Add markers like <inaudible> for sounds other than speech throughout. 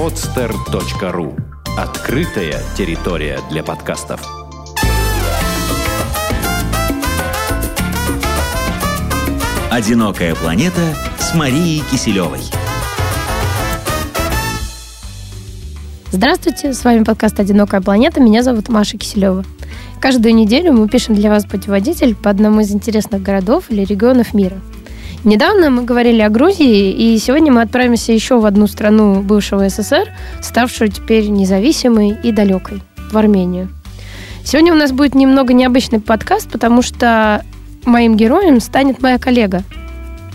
podster.ru Открытая территория для подкастов. «Одинокая планета» с Марией Киселевой. Здравствуйте, с вами подкаст «Одинокая планета», меня зовут Маша Киселева. Каждую неделю мы пишем для вас путеводитель по одному из интересных городов или регионов мира. Недавно мы говорили о Грузии, и сегодня мы отправимся еще в одну страну бывшего СССР, ставшую теперь независимой и далекой, в Армению. Сегодня у нас будет немного необычный подкаст, потому что моим героем станет моя коллега,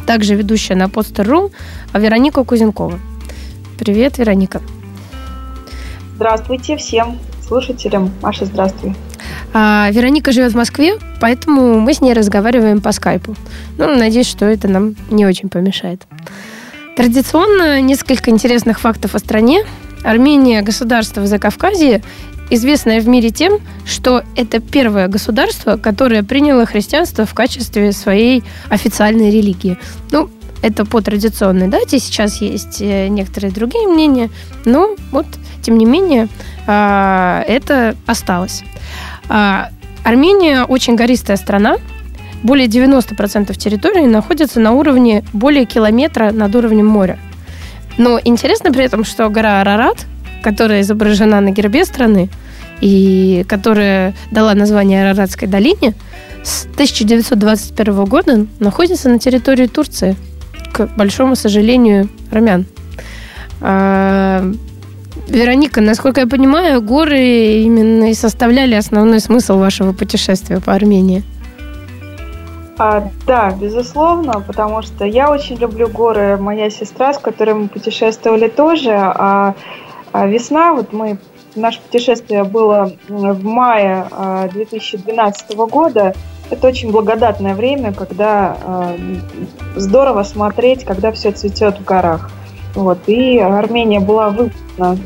также ведущая на Podster.ru, Вероника Кузенкова. Привет, Вероника. Здравствуйте всем слушателям. Маша, здравствуй. А, Вероника живет в Москве, поэтому мы с ней разговариваем по скайпу. Ну, надеюсь, что это нам не очень помешает. Традиционно несколько интересных фактов о стране. Армения – государство в Закавказье, известное в мире тем, что это первое государство, которое приняло христианство в качестве своей официальной религии. Ну, это по традиционной дате, сейчас есть э, некоторые другие мнения, но вот, тем не менее, это осталось. А, Армения очень гористая страна, более 90% территории находится на уровне более километра над уровнем моря. Но интересно при этом, что гора Арарат, которая изображена на гербе страны и которая дала название Араратской долине, с 1921 года находится на территории Турции – к большому сожалению, армян. А, Вероника, насколько я понимаю, горы именно и составляли основной смысл вашего путешествия по Армении. А, да, безусловно, потому что я очень люблю горы. Моя сестра, с которой мы путешествовали тоже. А, а весна, вот мы наше путешествие было в мае 2012 а, года. Это очень благодатное время, когда э, здорово смотреть, когда все цветет в горах. Вот. И Армения была выбрана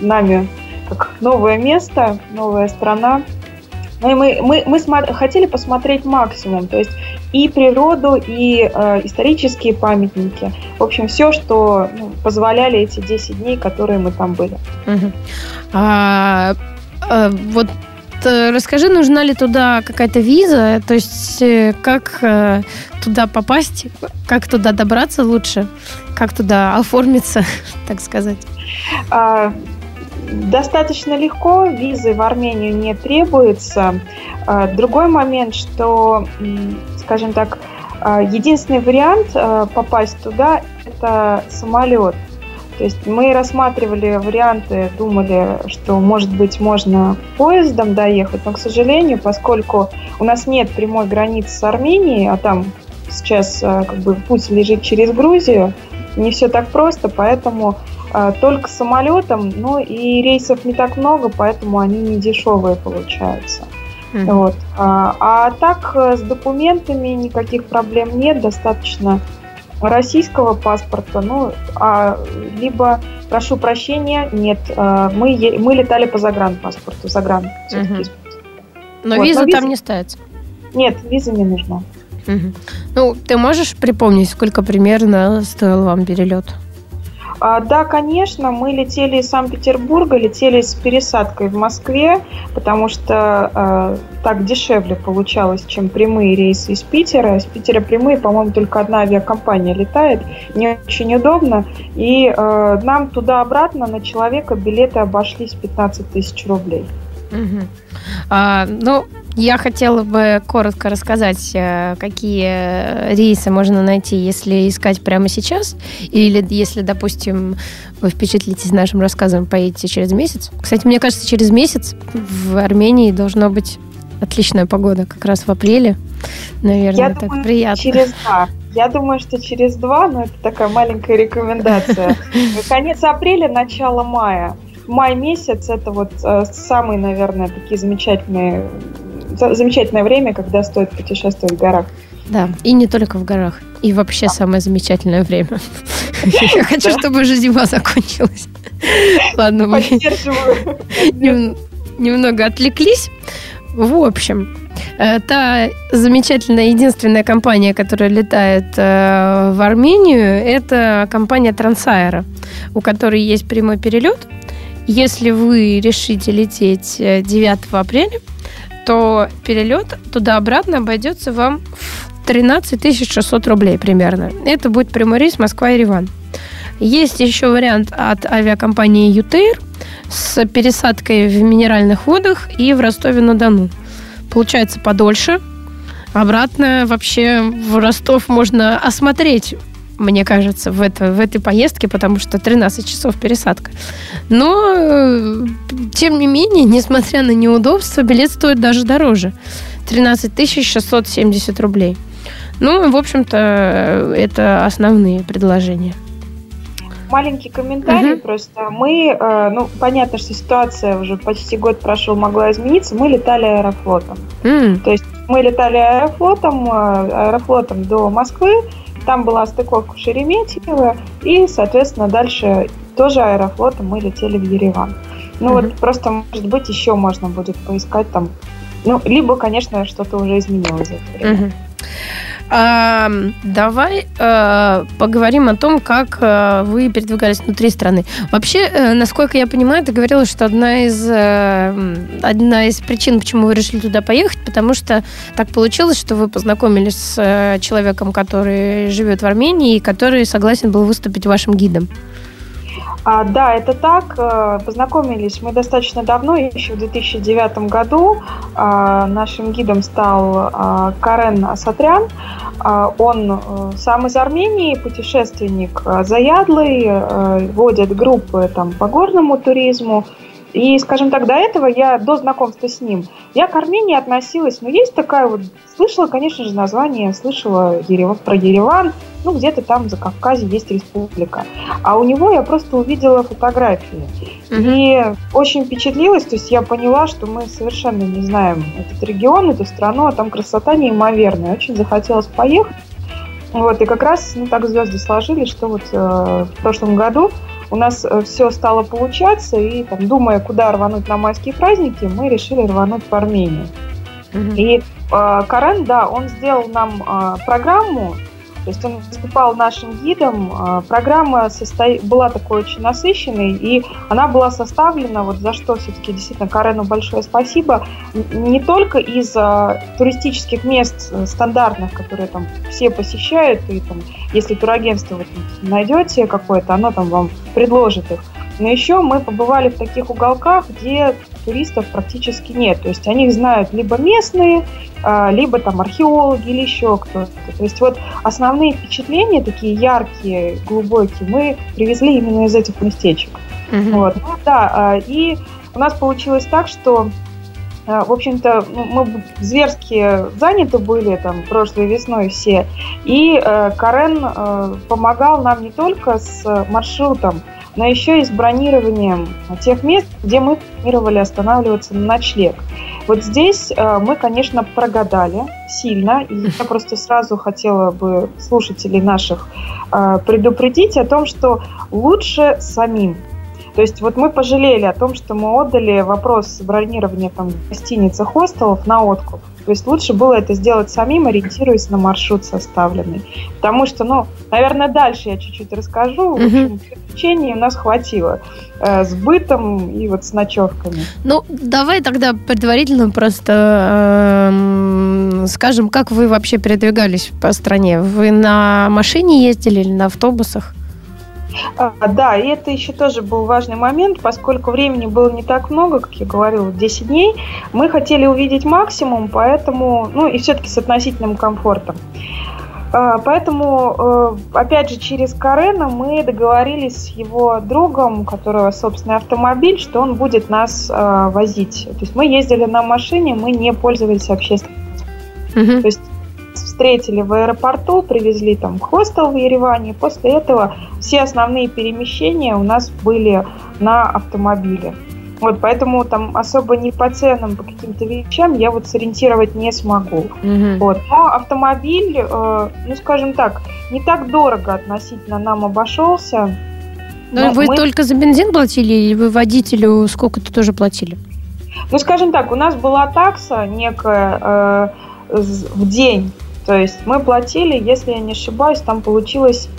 нами как новое место, новая страна. Ну и мы, мы, мы смо- хотели посмотреть максимум, то есть и природу, и э, исторические памятники. В общем, все, что ну, позволяли эти 10 дней, которые мы там были. А, а, вот Э, расскажи, нужна ли туда какая-то виза, то есть э, как э, туда попасть, как туда добраться лучше, как туда оформиться, <laughs> так сказать? А, достаточно легко, визы в Армению не требуется. А, другой момент, что, скажем так, а, единственный вариант попасть туда – это самолет – то есть мы рассматривали варианты, думали, что, может быть, можно поездом доехать, но, к сожалению, поскольку у нас нет прямой границы с Арменией, а там сейчас а, как бы путь лежит через Грузию, не все так просто, поэтому а, только самолетом, ну и рейсов не так много, поэтому они не дешевые получаются. Mm-hmm. Вот. А, а так э, с документами никаких проблем нет, достаточно российского паспорта, ну, а, либо, прошу прощения, нет, а, мы, мы летали по загранпаспорту, загран. Угу. Но вот, виза но там виза... не ставится? Нет, виза не нужна. Угу. Ну, ты можешь припомнить, сколько примерно стоил вам перелет? А, да, конечно, мы летели из Санкт-Петербурга, летели с пересадкой в Москве, потому что э, так дешевле получалось, чем прямые рейсы из Питера. Из Питера прямые, по-моему, только одна авиакомпания летает, не очень удобно. И э, нам туда-обратно на человека билеты обошлись 15 тысяч рублей. Угу. А, ну, я хотела бы коротко рассказать, э, какие рейсы можно найти, если искать прямо сейчас, или если, допустим, вы впечатлитесь нашим рассказом, поедете через месяц. Кстати, мне кажется, через месяц в Армении должно быть отличная погода, как раз в апреле. Наверное, Я так думаю, приятно. Через два. Я думаю, что через два, но это такая маленькая рекомендация. <laughs> Конец апреля, начало мая. Май месяц это вот э, самые, наверное, такие замечательные замечательное время, когда стоит путешествовать в горах. Да, и не только в горах. И вообще да. самое замечательное время. <laughs> Я хочу, чтобы уже зима закончилась. Ладно, мы немного отвлеклись. В общем, Э, та замечательная единственная компания, которая летает э, в Армению, это компания Трансаэро, у которой есть прямой перелет. Если вы решите лететь 9 апреля, то перелет туда-обратно обойдется вам в 13 600 рублей примерно. Это будет прямой рейс Москва-Ереван. Есть еще вариант от авиакомпании «Ютейр» с пересадкой в минеральных водах и в Ростове-на-Дону. Получается подольше. Обратно вообще в Ростов можно осмотреть мне кажется, в, это, в этой поездке, потому что 13 часов пересадка. Но, э, тем не менее, несмотря на неудобства, билет стоит даже дороже. 13 670 рублей. Ну, в общем-то, это основные предложения. Маленький комментарий угу. просто. Мы, э, ну, понятно, что ситуация уже почти год прошел, могла измениться. Мы летали аэрофлотом. Mm. То есть мы летали аэрофлотом, э, аэрофлотом до Москвы. Там была стыковка в Шереметьево. И, соответственно, дальше тоже аэрофлотом мы летели в Ереван. Ну mm вот просто, может быть, еще можно будет поискать там. Ну, либо, конечно, что-то уже изменилось за это время. mm а, давай а, поговорим о том, как а, вы передвигались внутри страны. Вообще, а, насколько я понимаю, ты говорила, что одна из, а, одна из причин, почему вы решили туда поехать, потому что так получилось, что вы познакомились с а, человеком, который живет в Армении и который согласен был выступить вашим гидом. А, да, это так. Познакомились мы достаточно давно, еще в 2009 году. А, нашим гидом стал а, Карен Асатрян. А, он э, сам из Армении, путешественник э, заядлый, э, водит группы там, по горному туризму. И, скажем так, до этого я, до знакомства с ним, я к Армении относилась, ну, есть такая вот, слышала, конечно же, название, слышала Ерев, про Ереван, ну, где-то там за Кавказе есть республика. А у него я просто увидела фотографии. Угу. И очень впечатлилась, то есть я поняла, что мы совершенно не знаем этот регион, эту страну, а там красота неимоверная. Очень захотелось поехать. Вот, и как раз ну, так звезды сложились, что вот э, в прошлом году у нас э, все стало получаться, и там, думая, куда рвануть на майские праздники, мы решили рвануть в Армению. Mm-hmm. И э, Карен, да, он сделал нам э, программу, то есть он выступал нашим гидом. Э, программа состо... была такой очень насыщенной, и она была составлена, вот за что все-таки действительно Карену большое спасибо, не только из а, туристических мест э, стандартных, которые там все посещают, и там, если турагентство вы найдете какое-то, оно там вам предложит их. Но еще мы побывали в таких уголках, где туристов практически нет. То есть они знают либо местные, а, либо там археологи или еще кто-то. То есть вот основные впечатления, такие яркие, глубокие, мы привезли именно из этих местечек. Mm-hmm. Вот. Ну, да, а, и у нас получилось так, что а, в общем-то, ну, мы зверски заняты были там прошлой весной все. И э, Карен э, помогал нам не только с маршрутом, но еще и с бронированием тех мест, где мы планировали останавливаться на ночлег. Вот здесь э, мы, конечно, прогадали сильно, и я просто сразу хотела бы слушателей наших э, предупредить о том, что лучше самим то есть вот мы пожалели о том, что мы отдали вопрос бронирования там гостиниц и хостелов на откуп. То есть лучше было это сделать самим, ориентируясь на маршрут составленный. Потому что, ну, наверное, дальше я чуть-чуть расскажу. В общем, приключений у нас хватило э, с бытом и вот с ночевками. Ну, давай тогда предварительно просто э, скажем, как вы вообще передвигались по стране? Вы на машине ездили или на автобусах? А, да, и это еще тоже был важный момент, поскольку времени было не так много, как я говорила, 10 дней. Мы хотели увидеть максимум, поэтому, ну и все-таки с относительным комфортом. А, поэтому, э, опять же, через Карена мы договорились с его другом, у которого собственный автомобиль, что он будет нас э, возить. То есть мы ездили на машине, мы не пользовались общественным. Угу. То есть встретили в аэропорту, привезли там хостел в Ереване. После этого все основные перемещения у нас были на автомобиле. Вот, поэтому там особо не по ценам, по каким-то вещам я вот сориентировать не смогу. Mm-hmm. Вот. Но автомобиль, э, ну, скажем так, не так дорого относительно нам обошелся. Но, Но вы мы... только за бензин платили или вы водителю сколько-то тоже платили? Ну, скажем так, у нас была такса некая э, в день. То есть мы платили, если я не ошибаюсь, там получилось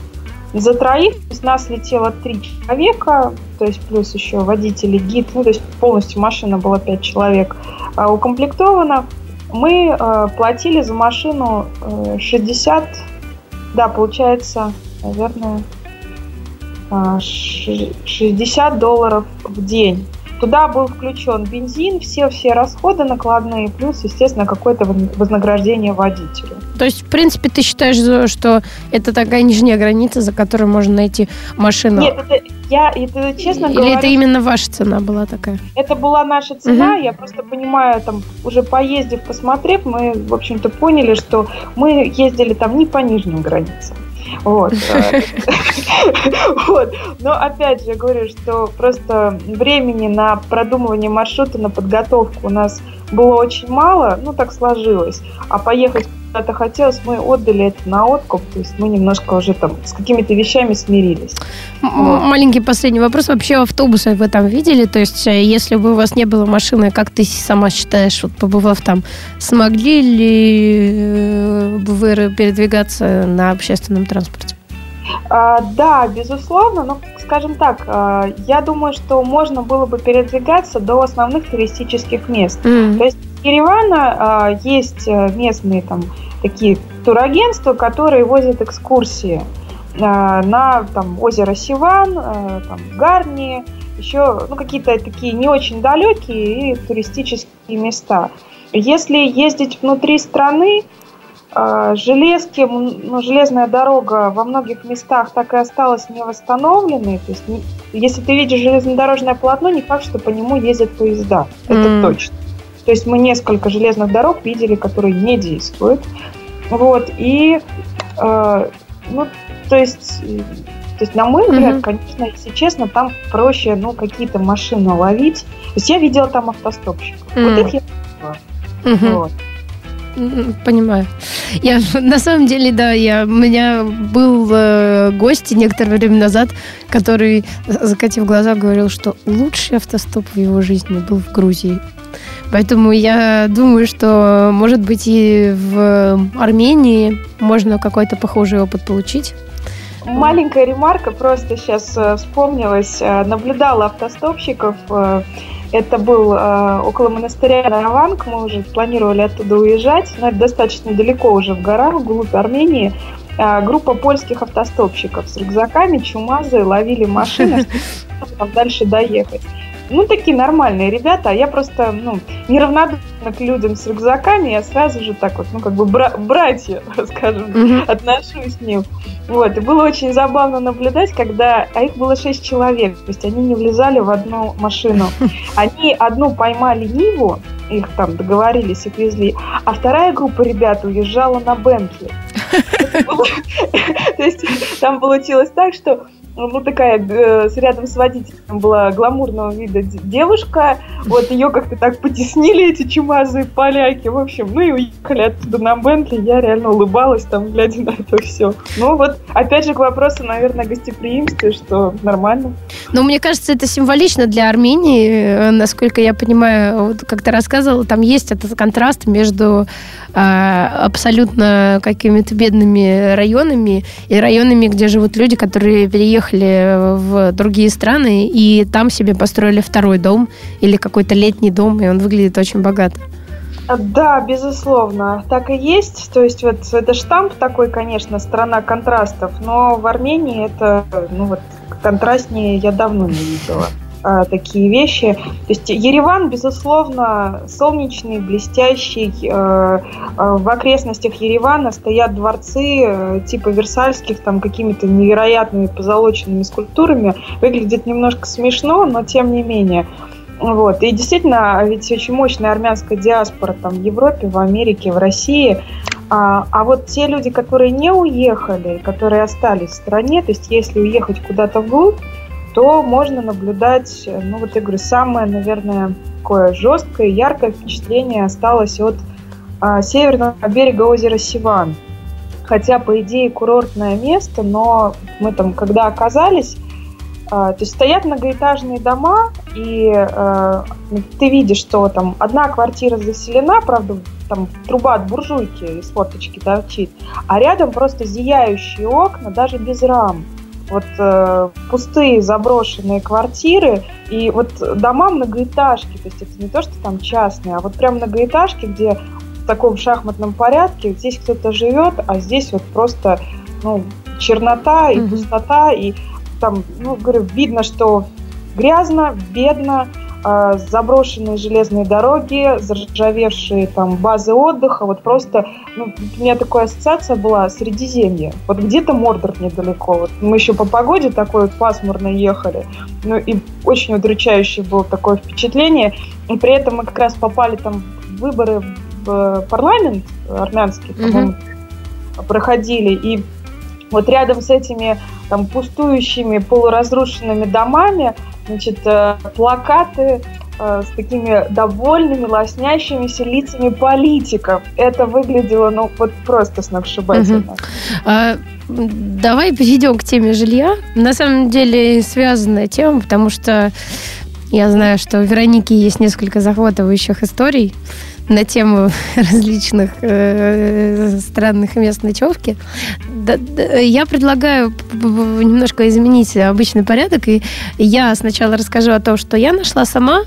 за троих, есть нас летело три человека, то есть плюс еще водитель и гид, ну, то есть полностью машина была пять человек а, укомплектована. Мы э, платили за машину э, 60, да, получается, наверное, э, 60 долларов в день. Туда был включен бензин, все-все расходы накладные, плюс, естественно, какое-то вознаграждение водителю. То есть, в принципе, ты считаешь, что это такая нижняя граница, за которой можно найти машину? Нет, это, я, это честно Или говоря... это именно ваша цена была такая? Это была наша цена, угу. я просто понимаю, там, уже поездив, посмотрев, мы, в общем-то, поняли, что мы ездили там не по нижним границам. Вот. <laughs> <laughs> вот. Но опять же, говорю, что просто времени на продумывание маршрута, на подготовку у нас было очень мало, ну так сложилось. А поехать куда-то хотелось, мы отдали это на откуп, то есть мы немножко уже там с какими-то вещами смирились. Вот. Маленький последний вопрос. Вообще автобусы вы там видели? То есть э, если бы у вас не было машины, как ты сама считаешь, вот побывав там, смогли ли э, вы передвигаться на общественном транспорте? А, да, безусловно, но, скажем так, а, я думаю, что можно было бы передвигаться до основных туристических мест. Mm-hmm. То есть Еревана а, есть э, местные там такие турагентства, которые возят экскурсии а, на там озеро Сиван, а, там Гарни, еще ну, какие-то такие не очень далекие и туристические места. Если ездить внутри страны, железки, ну, железная дорога во многих местах так и осталась не восстановленной. То есть, если ты видишь железнодорожное полотно, не факт, что по нему ездят поезда. Это mm. точно. То есть мы несколько железных дорог видели, которые не действуют. Вот, и, э, ну, то есть, то есть, на мой взгляд, mm-hmm. конечно, если честно, там проще, ну, какие-то машины ловить. То есть я видела там автостопщиков. Mm-hmm. Вот их я mm-hmm. вот. Понимаю. Я на самом деле, да, я, у меня был э, гость некоторое время назад, который, закатив глаза, говорил, что лучший автостоп в его жизни был в Грузии. Поэтому я думаю, что, может быть, и в Армении можно какой-то похожий опыт получить. Маленькая ремарка, просто сейчас э, вспомнилась. Э, наблюдала автостопщиков. Э, это был около монастыря Нараванг. Мы уже планировали оттуда уезжать, но это достаточно далеко уже в горах, вглубь Армении. Группа польских автостопщиков с рюкзаками, чумазы, ловили машины, чтобы дальше доехать ну, такие нормальные ребята, а я просто, ну, неравнодушна к людям с рюкзаками, я сразу же так вот, ну, как бы бра- братья, <laughs> скажем, mm-hmm. отношусь к ним. Вот, и было очень забавно наблюдать, когда, а их было шесть человек, то есть они не влезали в одну машину. <laughs> Они одну поймали Ниву, их там договорились, их везли, а вторая группа ребят уезжала на Бентли. <laughs> То есть там получилось так, что ну, такая э, рядом с водителем была гламурного вида девушка. Вот ее как-то так потеснили эти чумазые поляки. В общем, ну и уехали оттуда на Бентли. Я реально улыбалась там, глядя на это все. Ну вот, опять же, к вопросу, наверное, гостеприимстве, что нормально. Ну, мне кажется, это символично для Армении. Э, насколько я понимаю, вот как ты рассказывала, там есть этот контраст между э, абсолютно какими-то бедными районами и районами, где живут люди, которые переехали уехали в другие страны и там себе построили второй дом или какой-то летний дом, и он выглядит очень богато. Да, безусловно, так и есть. То есть вот это штамп такой, конечно, страна контрастов, но в Армении это, ну вот, контрастнее я давно не видела. А, такие вещи. То есть Ереван, безусловно, солнечный, блестящий. Э, э, в окрестностях Еревана стоят дворцы э, типа Версальских, там какими-то невероятными позолоченными скульптурами. Выглядит немножко смешно, но тем не менее. Вот. И действительно, ведь очень мощная армянская диаспора там в Европе, в Америке, в России. А, а вот те люди, которые не уехали, которые остались в стране, то есть если уехать куда-то вглубь, то можно наблюдать, ну вот я говорю, самое, наверное, такое жесткое, яркое впечатление осталось от а, северного берега озера Сиван. Хотя, по идее, курортное место, но мы там, когда оказались, а, то есть стоят многоэтажные дома, и э, ты видишь, что там одна квартира заселена, правда, там труба от буржуйки из форточки торчит, а рядом просто зияющие окна, даже без рам. Вот э, пустые заброшенные квартиры и вот дома многоэтажки, то есть это не то, что там частные, а вот прям многоэтажки, где в таком шахматном порядке здесь кто-то живет, а здесь вот просто ну, чернота и пустота, и там, ну, говорю, видно, что грязно, бедно, заброшенные железные дороги, заржавевшие там базы отдыха, вот просто, ну, у меня такая ассоциация была Средиземье, вот где-то Мордор недалеко, вот мы еще по погоде такой вот пасмурно ехали, ну и очень удручающее было такое впечатление, и при этом мы как раз попали там в выборы в парламент армянский, mm-hmm. проходили, и вот рядом с этими там пустующими полуразрушенными домами, значит, э, плакаты э, с такими довольными, лоснящимися лицами политиков. Это выглядело, ну, вот просто сногсшибательно. А, давай перейдем к теме жилья. На самом деле связанная тема, потому что я знаю, что у Вероники есть несколько захватывающих историй на тему <laughs> различных э, странных мест ночевки. Да, да, я предлагаю немножко изменить обычный порядок, и я сначала расскажу о том, что я нашла сама,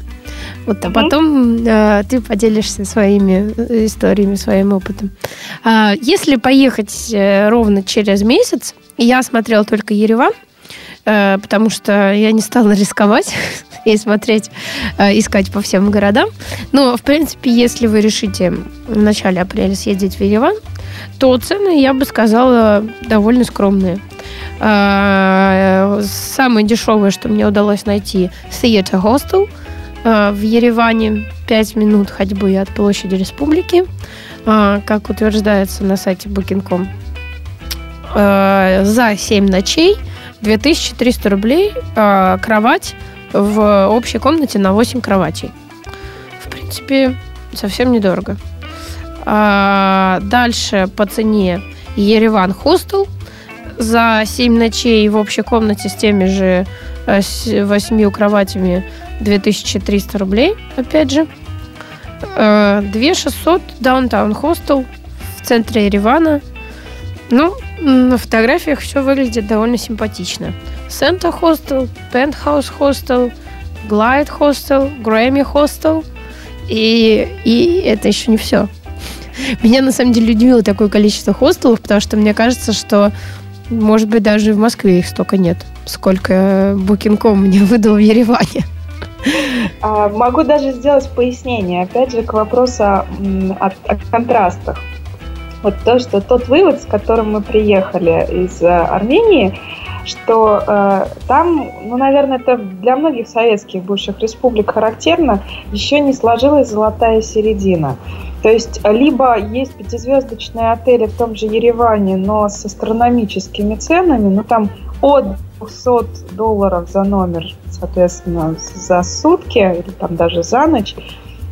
вот, а потом э, ты поделишься своими э, историями, своим опытом. А, если поехать э, ровно через месяц, я смотрела только Ереван, э, потому что я не стала <laughs> рисковать и смотреть, э, искать по всем городам. Но, в принципе, если вы решите в начале апреля съездить в Ереван, то цены, я бы сказала, довольно скромные. Э, самое дешевое, что мне удалось найти, Theater Hostel э, в Ереване. 5 минут ходьбы от площади Республики, как утверждается на сайте Booking.com. За 7 ночей 2300 рублей, кровать в общей комнате на 8 кроватей. В принципе, совсем недорого. А дальше по цене Ереван Хостел за 7 ночей в общей комнате с теми же 8 э, кроватями 2300 рублей, опять же. 2600 Даунтаун Хостел в центре Еревана. Ну, на фотографиях все выглядит довольно симпатично. Santa Hostel, Penthouse Hostel, Glide Hostel, Grammy Hostel. И, и это еще не все. Меня на самом деле удивило такое количество хостелов, потому что мне кажется, что может быть даже в Москве их столько нет, сколько Booking.com мне выдал в Ереване. А, могу даже сделать пояснение, опять же, к вопросу о, о, контрастах. Вот то, что тот вывод, с которым мы приехали из э, Армении, что э, там, ну, наверное, это для многих советских бывших республик характерно, еще не сложилась золотая середина. То есть либо есть пятизвездочные отели в том же Ереване, но с астрономическими ценами, ну там от 200 долларов за номер, соответственно, за сутки или там даже за ночь,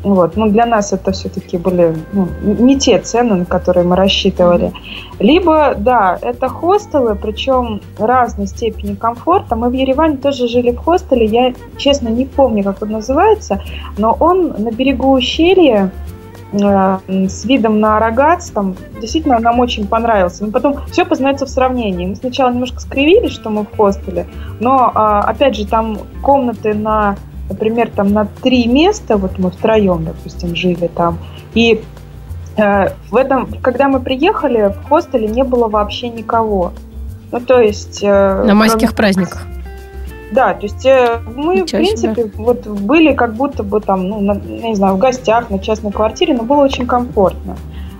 вот. Но для нас это все-таки были ну, не те цены, на которые мы рассчитывали. Либо, да, это хостелы, причем разной степени комфорта. Мы в Ереване тоже жили в хостеле. Я, честно, не помню, как он называется, но он на берегу ущелья э, с видом на Арагац, там действительно нам очень понравился. Но потом все познается в сравнении. Мы сначала немножко скривились, что мы в хостеле, но, а, опять же, там комнаты на например, там на три места, вот мы втроем, допустим, жили там, и э, в этом, когда мы приехали, в хостеле не было вообще никого. Ну, то есть... Э, на майских кроме... праздниках. Да, то есть э, мы, Ничего в принципе, себе. вот были как будто бы там, ну, на, не знаю, в гостях, на частной квартире, но было очень комфортно.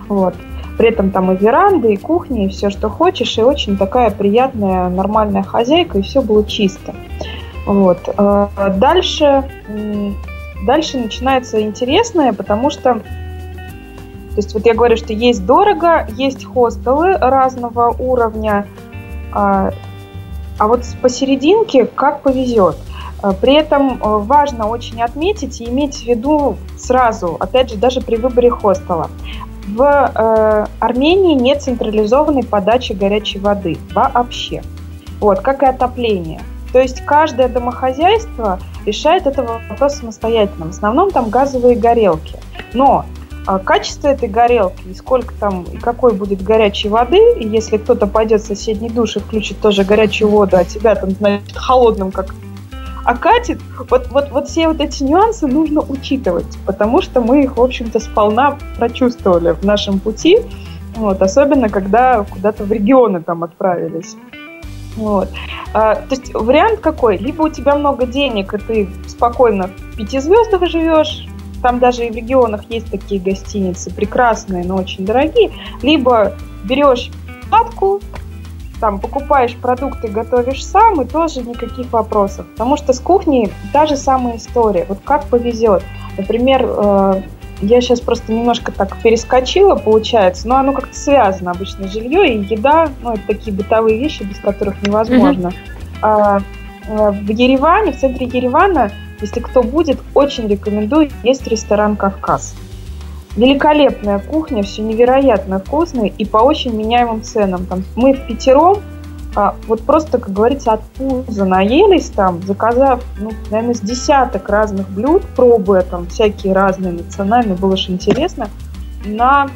Вот. При этом там и веранда, и кухня, и все, что хочешь, и очень такая приятная, нормальная хозяйка, и все было чисто. Вот. А дальше, дальше начинается интересное, потому что то есть вот я говорю, что есть дорого, есть хостелы разного уровня, а, а вот посерединке как повезет. А, при этом э, важно очень отметить и иметь в виду сразу, опять же, даже при выборе хостела. В э, Армении нет централизованной подачи горячей воды вообще. Вот, как и отопление. То есть каждое домохозяйство решает этого вопрос самостоятельно. В основном там газовые горелки. Но а качество этой горелки, и сколько там, и какой будет горячей воды, и если кто-то пойдет в соседний душ и включит тоже горячую воду, а тебя там, значит, холодным как окатит, вот, вот, вот все вот эти нюансы нужно учитывать, потому что мы их, в общем-то, сполна прочувствовали в нашем пути, вот, особенно когда куда-то в регионы там отправились. Вот. А, то есть вариант какой? Либо у тебя много денег, и ты спокойно в пяти звездах живешь, там даже и в регионах есть такие гостиницы, прекрасные, но очень дорогие. Либо берешь палатку, там покупаешь продукты, готовишь сам, и тоже никаких вопросов. Потому что с кухней та же самая история. Вот как повезет. Например, э, я сейчас просто немножко так перескочила, получается, но оно как-то связано. Обычно жилье и еда, ну, это такие бытовые вещи, без которых невозможно. Mm-hmm. А, э, в Ереване, в центре Еревана если кто будет, очень рекомендую. Есть ресторан «Кавказ». Великолепная кухня, все невероятно вкусное и по очень меняемым ценам. Там мы в пятером а, вот просто, как говорится, от пуза наелись там, заказав, ну, наверное, с десяток разных блюд, пробуя там всякие разные национальные, было же интересно, на,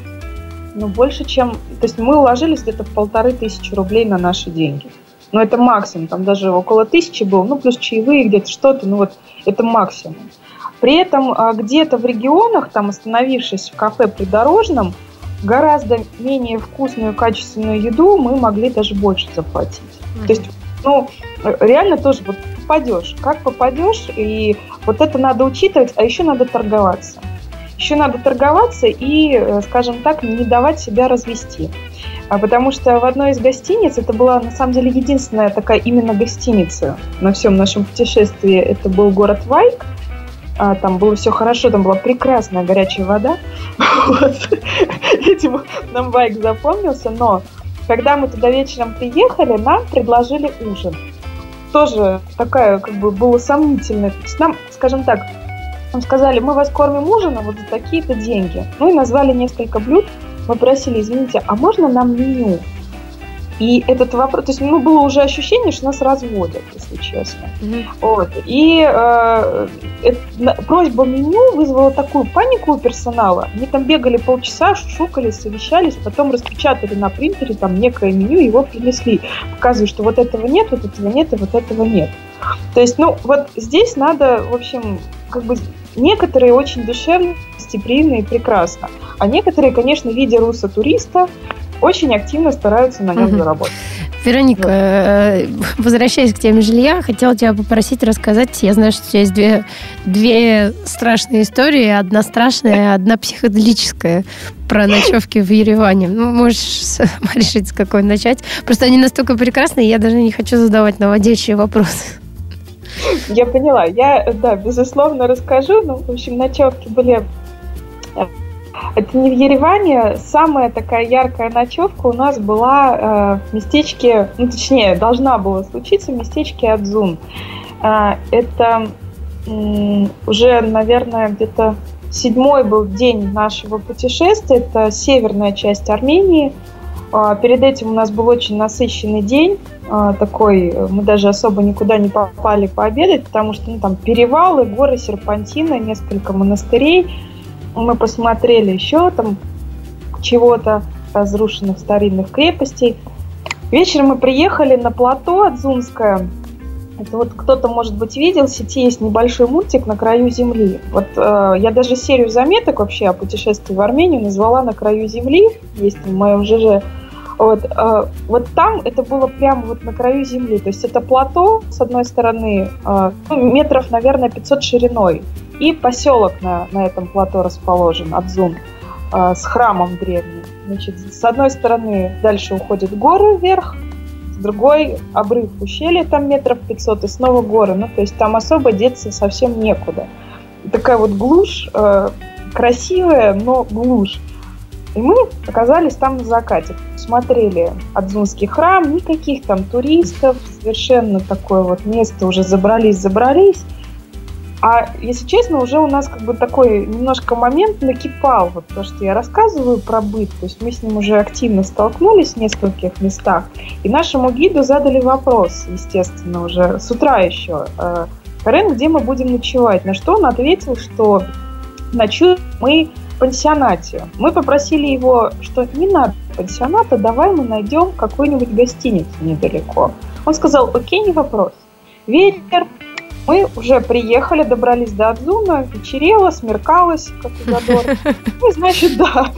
ну, больше чем, то есть мы уложились где-то в полторы тысячи рублей на наши деньги. Ну, это максимум, там даже около тысячи было, ну, плюс чаевые где-то что-то, ну, вот это максимум. При этом а, где-то в регионах, там остановившись в кафе придорожном, гораздо менее вкусную качественную еду мы могли даже больше заплатить. Mm-hmm. То есть, ну, реально тоже вот попадешь. Как попадешь, и вот это надо учитывать, а еще надо торговаться. Еще надо торговаться и, э, скажем так, не давать себя развести. А потому что в одной из гостиниц, это была на самом деле единственная такая именно гостиница на всем нашем путешествии, это был город Вайк, а, там было все хорошо, там была прекрасная горячая вода. <laughs> Этим нам Вайк запомнился, но когда мы туда вечером приехали, нам предложили ужин. Тоже такая, как бы, было сомнительно. нам, скажем так, нам сказали, мы вас кормим ужином вот за такие-то деньги. Ну и назвали несколько блюд, мы просили, извините, а можно нам меню? И этот вопрос, то есть, ну, было уже ощущение, что нас разводят, если честно. Mm-hmm. Вот. И э, это, просьба меню вызвала такую панику у персонала. Они там бегали полчаса, шукались, совещались, потом распечатали на принтере там некое меню, его принесли, показывая, что вот этого нет, вот этого нет и вот этого нет. То есть, ну, вот здесь надо, в общем, как бы некоторые очень душевные, гостеприимные и прекрасно. А некоторые, конечно, видя руса-туриста, очень активно стараются на нем угу. заработать. Вероника, вот. Э, возвращаясь к теме жилья, хотела тебя попросить рассказать. Я знаю, что у тебя есть две, две страшные истории. Одна страшная, одна психоделическая про ночевки в Ереване. Ну, можешь <laughs> решить, с какой начать. Просто они настолько прекрасные, я даже не хочу задавать наводящие вопросы. Я поняла. Я, да, безусловно, расскажу. Ну, в общем, ночевки были это не в Ереване. Самая такая яркая ночевка у нас была э, в местечке, ну точнее, должна была случиться в местечке Адзун. Э, это э, уже, наверное, где-то седьмой был день нашего путешествия. Это северная часть Армении. Э, перед этим у нас был очень насыщенный день. Э, такой, мы даже особо никуда не попали пообедать, потому что ну, там перевалы, горы, серпантины, несколько монастырей – мы посмотрели еще там чего-то, разрушенных старинных крепостей. Вечером мы приехали на плато Адзунское. Это вот кто-то, может быть, видел, в сети есть небольшой мультик «На краю земли». Вот э, я даже серию заметок вообще о путешествии в Армению назвала «На краю земли», есть в моем ЖЖ. Вот, э, вот там это было прямо вот на краю земли. То есть это плато, с одной стороны, э, ну, метров, наверное, 500 шириной. И поселок на, на этом плато расположен, Адзун, э, с храмом древним. Значит, с одной стороны дальше уходят горы вверх, с другой обрыв ущелья, там метров 500, и снова горы. Ну, то есть там особо деться совсем некуда. Такая вот глушь, э, красивая, но глушь. И мы оказались там на закате. Смотрели Адзунский храм, никаких там туристов, совершенно такое вот место уже забрались-забрались. А если честно, уже у нас как бы такой немножко момент накипал, вот то, что я рассказываю про быт. То есть мы с ним уже активно столкнулись в нескольких местах. И нашему гиду задали вопрос, естественно, уже с утра еще. Э, Карен, где мы будем ночевать? На что он ответил, что ночуем мы в пансионате. Мы попросили его, что не надо пансионата, давай мы найдем какую-нибудь гостиницу недалеко. Он сказал, окей, не вопрос. Ветер, мы уже приехали, добрались до Адзуна, вечерело, смеркалось, как у Задора. <laughs> Ну, значит, да.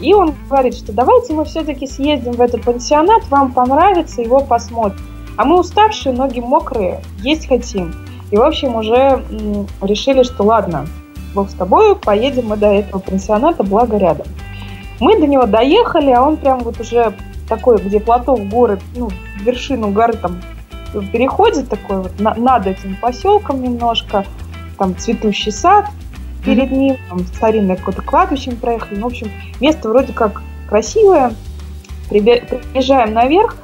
И он говорит, что давайте мы все-таки съездим в этот пансионат, вам понравится, его посмотрим. А мы уставшие, ноги мокрые, есть хотим. И, в общем, уже м, решили, что ладно, Бог с тобой, поедем мы до этого пансионата, благо рядом. Мы до него доехали, а он прям вот уже такой, где плато в горы, ну, вершину горы там переходит такой вот на, над этим поселком немножко, там цветущий сад перед ним, там старинное какое-то кладбище мы проехали. Ну, в общем, место вроде как красивое. Приезжаем наверх.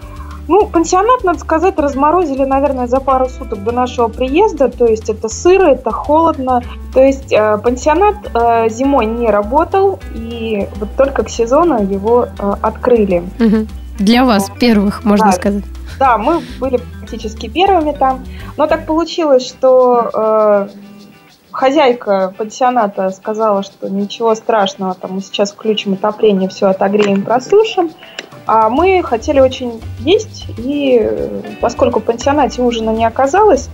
Ну, пансионат, надо сказать, разморозили, наверное, за пару суток до нашего приезда. То есть это сыро, это холодно. То есть э, пансионат э, зимой не работал, и вот только к сезону его э, открыли. Угу. Для вас первых, можно да. сказать. Да, мы были практически первыми там. Но так получилось, что э, хозяйка пансионата сказала, что ничего страшного, там мы сейчас включим отопление, все отогреем, просушим. А мы хотели очень есть, и э, поскольку в пансионате ужина не оказалось,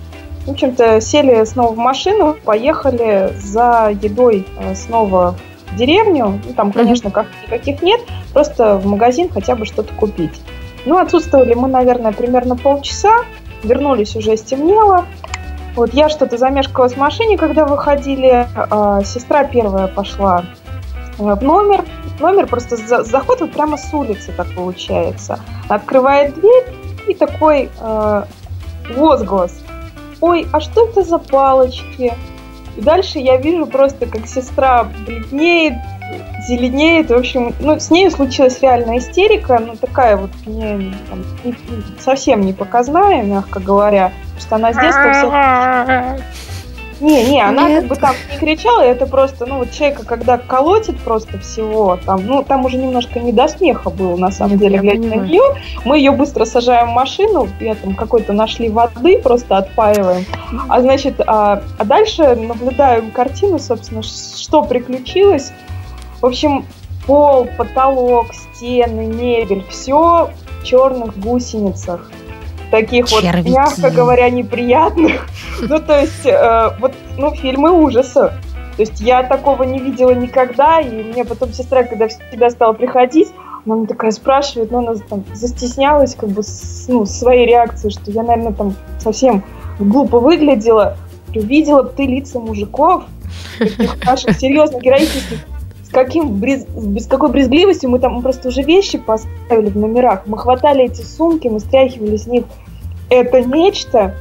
в общем-то, сели снова в машину, поехали за едой э, снова в деревню. Ну, там, конечно, как никаких нет, просто в магазин хотя бы что-то купить. Ну, отсутствовали мы, наверное, примерно полчаса. Вернулись уже стемнело. Вот я что-то замешкалась в машине, когда выходили. А, сестра первая пошла э, в номер. Номер просто за, заход вот прямо с улицы так получается. Открывает дверь и такой э, возглас. Ой, а что это за палочки? И дальше я вижу просто, как сестра бледнеет, зеленеет. В общем, ну, с ней случилась реальная истерика, ну, такая вот мне там, не, совсем не показная, мягко говоря, что она с детства все... Не, не, она Нет. как бы там не кричала, это просто, ну, вот человека, когда колотит просто всего, там, ну, там уже немножко не до смеха было, на самом Нет, деле, глядя на нее. Мы ее быстро сажаем в машину, я там какой-то нашли воды, просто отпаиваем. А значит, а, а дальше наблюдаем картину, собственно, что приключилось. В общем, пол, потолок, стены, мебель, все в черных гусеницах. Таких Червяки. вот, мягко говоря, неприятных. <laughs> Ну, то есть, э, вот, ну, фильмы ужаса. То есть я такого не видела никогда, и мне потом сестра, когда всегда стала приходить, она такая спрашивает, ну, она там застеснялась как бы с, ну, своей реакцией, что я, наверное, там совсем глупо выглядела. Видела бы ты лица мужиков, <laughs> таких наших серьезных героических с каким бриз... без какой брезгливостью мы там просто уже вещи поставили в номерах. Мы хватали эти сумки, мы стряхивали с них это нечто.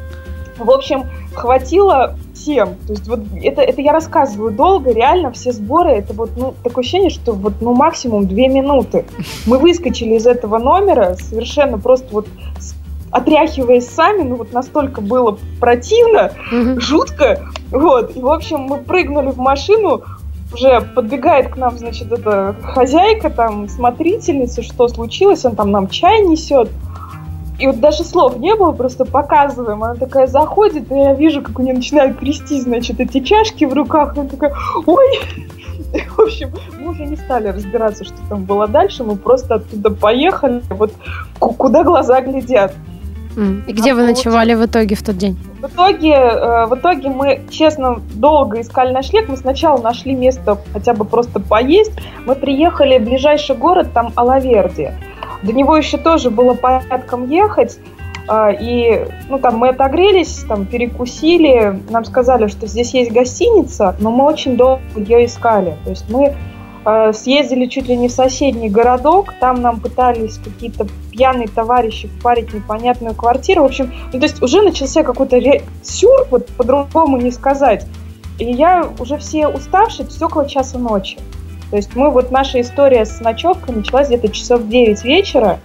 В общем, хватило всем. То есть вот это, это я рассказываю долго, реально все сборы, это вот ну, такое ощущение, что вот ну максимум две минуты. Мы выскочили из этого номера совершенно просто вот отряхиваясь сами, ну вот настолько было противно, mm-hmm. жутко, вот, и в общем мы прыгнули в машину, уже подбегает к нам, значит, эта хозяйка, там, смотрительница, что случилось, он там нам чай несет. И вот даже слов не было, просто показываем. Она такая заходит, и я вижу, как у нее начинают трясти, значит, эти чашки в руках. Она такая, ой! В общем, мы уже не стали разбираться, что там было дальше. Мы просто оттуда поехали, вот куда глаза глядят. И где а вы ночевали в итоге в тот день? В итоге, э, в итоге мы, честно, долго искали ночлег. Мы сначала нашли место хотя бы просто поесть. Мы приехали в ближайший город, там Алаверди. До него еще тоже было порядком ехать. Э, и, ну, там мы отогрелись, там перекусили. Нам сказали, что здесь есть гостиница, но мы очень долго ее искали. То есть мы съездили чуть ли не в соседний городок, там нам пытались какие-то пьяные товарищи впарить непонятную квартиру. В общем, ну, то есть уже начался какой-то ре... сюр, вот по-другому не сказать. И я уже все уставшие, все около часа ночи. То есть мы, вот наша история с ночевкой началась где-то часов 9 вечера,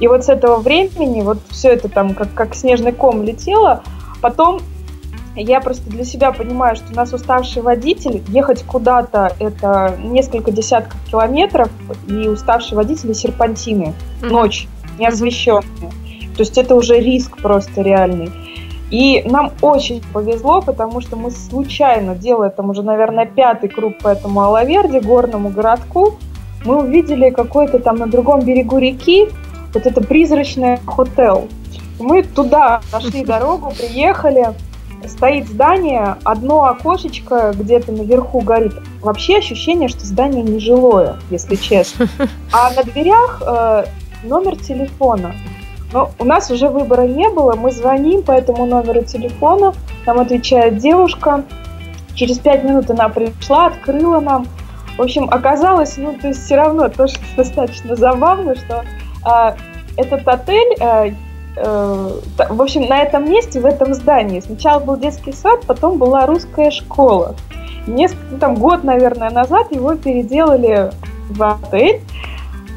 и вот с этого времени вот все это там как, как снежный ком летело. Потом я просто для себя понимаю, что у нас уставший водитель, ехать куда-то это несколько десятков километров, и уставший водитель и серпантины, mm-hmm. ночь, неосвещенные. То есть это уже риск просто реальный. И нам очень повезло, потому что мы случайно, делая там уже, наверное, пятый круг по этому Алаверде, горному городку, мы увидели какой-то там на другом берегу реки вот это призрачное хотел. Мы туда <laughs> нашли дорогу, приехали, стоит здание, одно окошечко где-то наверху горит. Вообще ощущение, что здание нежилое, если честно. <laughs> А на дверях э, номер телефона. Но у нас уже выбора не было, мы звоним по этому номеру телефона, нам отвечает девушка, через пять минут она пришла, открыла нам. В общем, оказалось, ну, то есть все равно тоже <laughs> достаточно забавно, что э, этот отель Э, в общем, на этом месте, в этом здании сначала был детский сад, потом была русская школа. Несколько, ну, там год, наверное, назад его переделали в отель.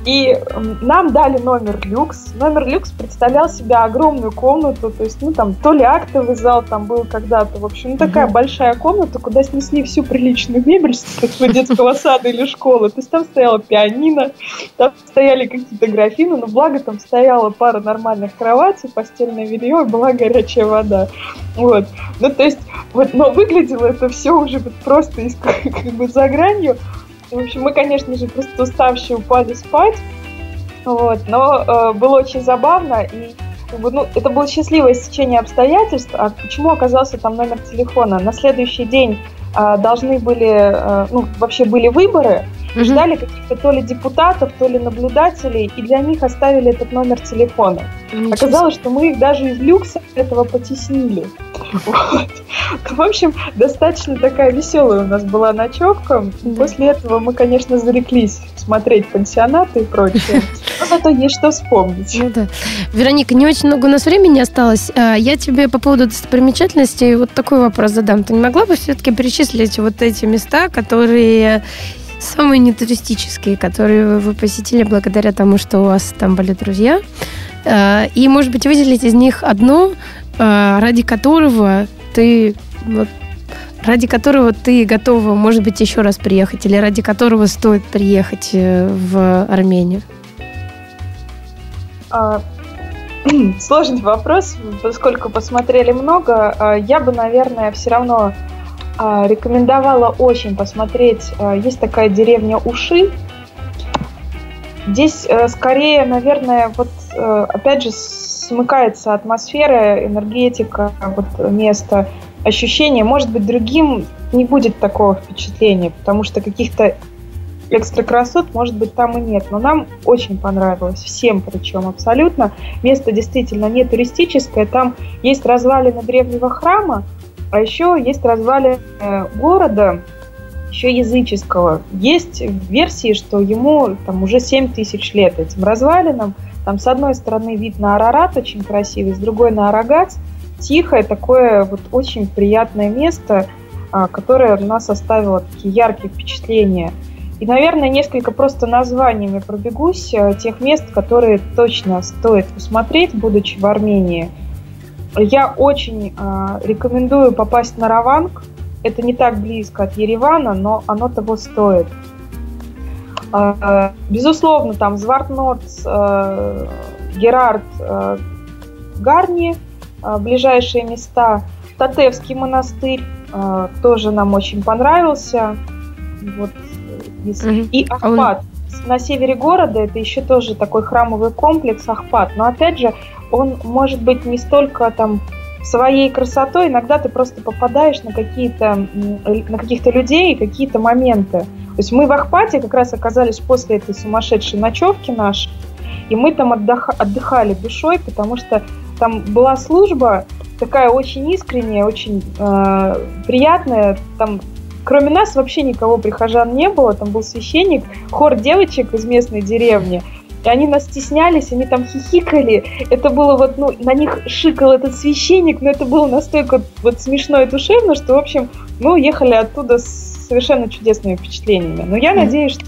И нам дали номер люкс. Номер люкс представлял себя огромную комнату, то есть, ну, там, то ли актовый зал там был когда-то, в общем, ну, такая mm-hmm. большая комната, куда снесли всю приличную мебель <laughs> с детского сада или школы. То есть там стояла пианино, там стояли какие-то графины, но благо там стояла пара нормальных кроватей, постельное белье и была горячая вода. Вот. Ну, то есть, вот, но выглядело это все уже вот просто из, <laughs> как бы за гранью. В общем, мы, конечно же, просто уставшие упали спать. Вот, но э, было очень забавно, и ну, это было счастливое стечение обстоятельств. А почему оказался там номер телефона? На следующий день должны были, э, ну, вообще были выборы, mm ждали каких-то то ли депутатов, то ли наблюдателей, и для них оставили этот номер телефона. Ничего Оказалось, что мы их даже из люкса этого потеснили. Вот. В общем, достаточно такая веселая у нас была ночевка. После этого мы, конечно, зареклись смотреть пансионаты и прочее. Зато есть что вспомнить. Ну да. Вероника, не очень много у нас времени осталось. А, я тебе по поводу достопримечательностей вот такой вопрос задам. Ты не могла бы все-таки перечислить вот эти места, которые самые нетуристические, которые вы посетили благодаря тому, что у вас там были друзья? А, и, может быть, выделить из них одно, а, ради которого ты вот, ради которого ты готова, может быть, еще раз приехать, или ради которого стоит приехать э, в Армению? А, <clears throat> сложный вопрос, поскольку посмотрели много. А, я бы, наверное, все равно а, рекомендовала очень посмотреть. Есть такая деревня Уши. Здесь э, скорее, наверное, вот э, опять же смыкается атмосфера, энергетика, вот место, ощущение. Может быть, другим не будет такого впечатления, потому что каких-то экстра красот, может быть, там и нет. Но нам очень понравилось, всем причем абсолютно. Место действительно не туристическое, там есть развалины древнего храма, а еще есть развалины города, еще языческого. Есть версии, что ему там уже 7 тысяч лет этим развалинам. Там с одной стороны вид на Арарат очень красивый, с другой на Арагац. Тихое, такое вот очень приятное место, а, которое у нас оставило такие яркие впечатления. И, наверное, несколько просто названиями пробегусь а, тех мест, которые точно стоит посмотреть, будучи в Армении. Я очень э, рекомендую попасть на Раванг. Это не так близко от Еревана, но оно того стоит. А, безусловно, там Звартнот, э, Герард, э, Гарни, э, ближайшие места. Татевский монастырь тоже нам очень понравился. Вот. И а Ахпат. На севере города это еще тоже такой храмовый комплекс Ахпат. Но опять же, он может быть не столько там своей красотой, иногда ты просто попадаешь на какие-то на каких-то людей, какие-то моменты. То есть мы в Ахпате как раз оказались после этой сумасшедшей ночевки нашей, и мы там отдых, отдыхали душой, потому что там была служба такая очень искренняя, очень э, приятная. Там кроме нас вообще никого прихожан не было. Там был священник, хор девочек из местной деревни. И они нас стеснялись, они там хихикали. Это было вот, ну, на них шикал этот священник, но это было настолько вот смешно и душевно, что, в общем, мы уехали оттуда с совершенно чудесными впечатлениями. Но я mm-hmm. надеюсь, что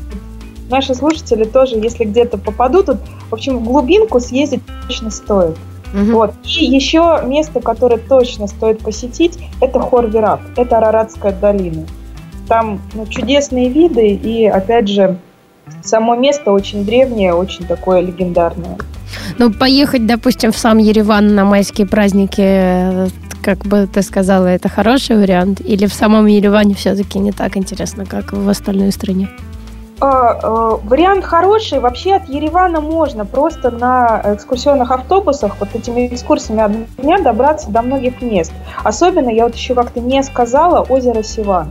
наши слушатели тоже, если где-то попадут, тут, в общем, в глубинку съездить точно стоит. Угу. Вот. И еще место, которое точно стоит посетить, это Хорвирак, это Араратская долина. Там ну, чудесные виды и, опять же, само место очень древнее, очень такое легендарное. Ну, поехать, допустим, в сам Ереван на майские праздники, как бы ты сказала, это хороший вариант? Или в самом Ереване все-таки не так интересно, как в остальной стране? А, а, вариант хороший. Вообще от Еревана можно просто на экскурсионных автобусах вот этими экскурсиями одного дня добраться до многих мест. Особенно, я вот еще как-то не сказала, озеро Сиван.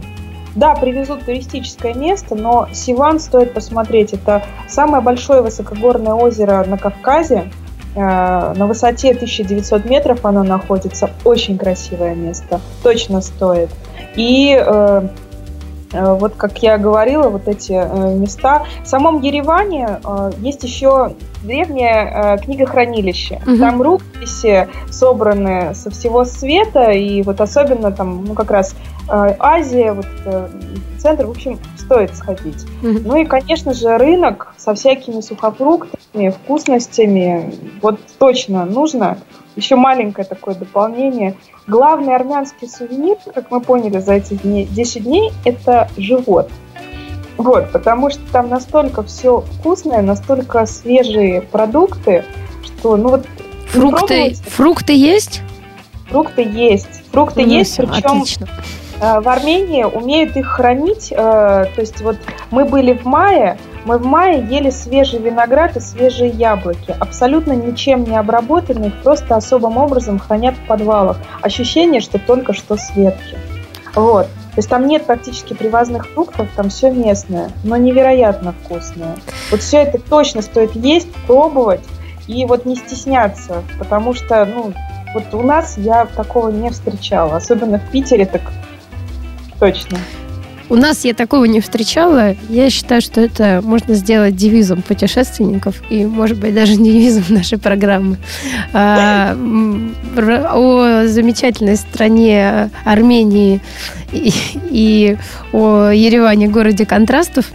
Да, привезут туристическое место, но Сиван стоит посмотреть. Это самое большое высокогорное озеро на Кавказе. Э, на высоте 1900 метров оно находится. Очень красивое место. Точно стоит. И э, вот как я говорила, вот эти места. В самом Ереване есть еще древнее книгохранилище. Угу. Там рукописи собраны со всего света, и вот особенно там, ну как раз Э, Азия, вот э, центр, в общем, стоит сходить. Mm-hmm. Ну и, конечно же, рынок со всякими сухофруктами, вкусностями, вот точно нужно. Еще маленькое такое дополнение. Главный армянский сувенир, как мы поняли за эти дни, 10 дней, это живот. Вот, потому что там настолько все вкусное, настолько свежие продукты, что, ну вот... Фрукты, фрукты есть? Фрукты есть. Фрукты ну, есть, причем... Отлично Э, в Армении умеют их хранить. Э, то есть вот мы были в мае, мы в мае ели свежий виноград и свежие яблоки, абсолютно ничем не обработанные, просто особым образом хранят в подвалах. Ощущение, что только что с ветки. Вот. То есть там нет практически привозных фруктов, там все местное, но невероятно вкусное. Вот все это точно стоит есть, пробовать и вот не стесняться, потому что, ну, вот у нас я такого не встречала, особенно в Питере так точно. У нас я такого не встречала. Я считаю, что это можно сделать девизом путешественников и, может быть, даже <laughs> девизом нашей программы. А, о замечательной стране Армении и, и о Ереване, городе контрастов,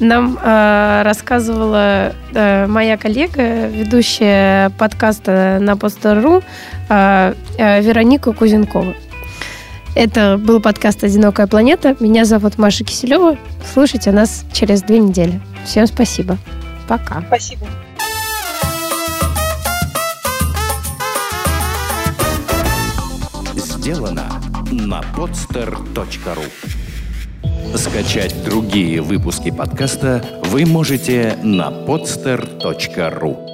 нам а, рассказывала а, моя коллега, ведущая подкаста на Постер.ру а, а, Вероника Кузенкова. Это был подкаст «Одинокая планета». Меня зовут Маша Киселева. Слушайте нас через две недели. Всем спасибо. Пока. Спасибо. Сделано на podster.ru Скачать другие выпуски подкаста вы можете на podster.ru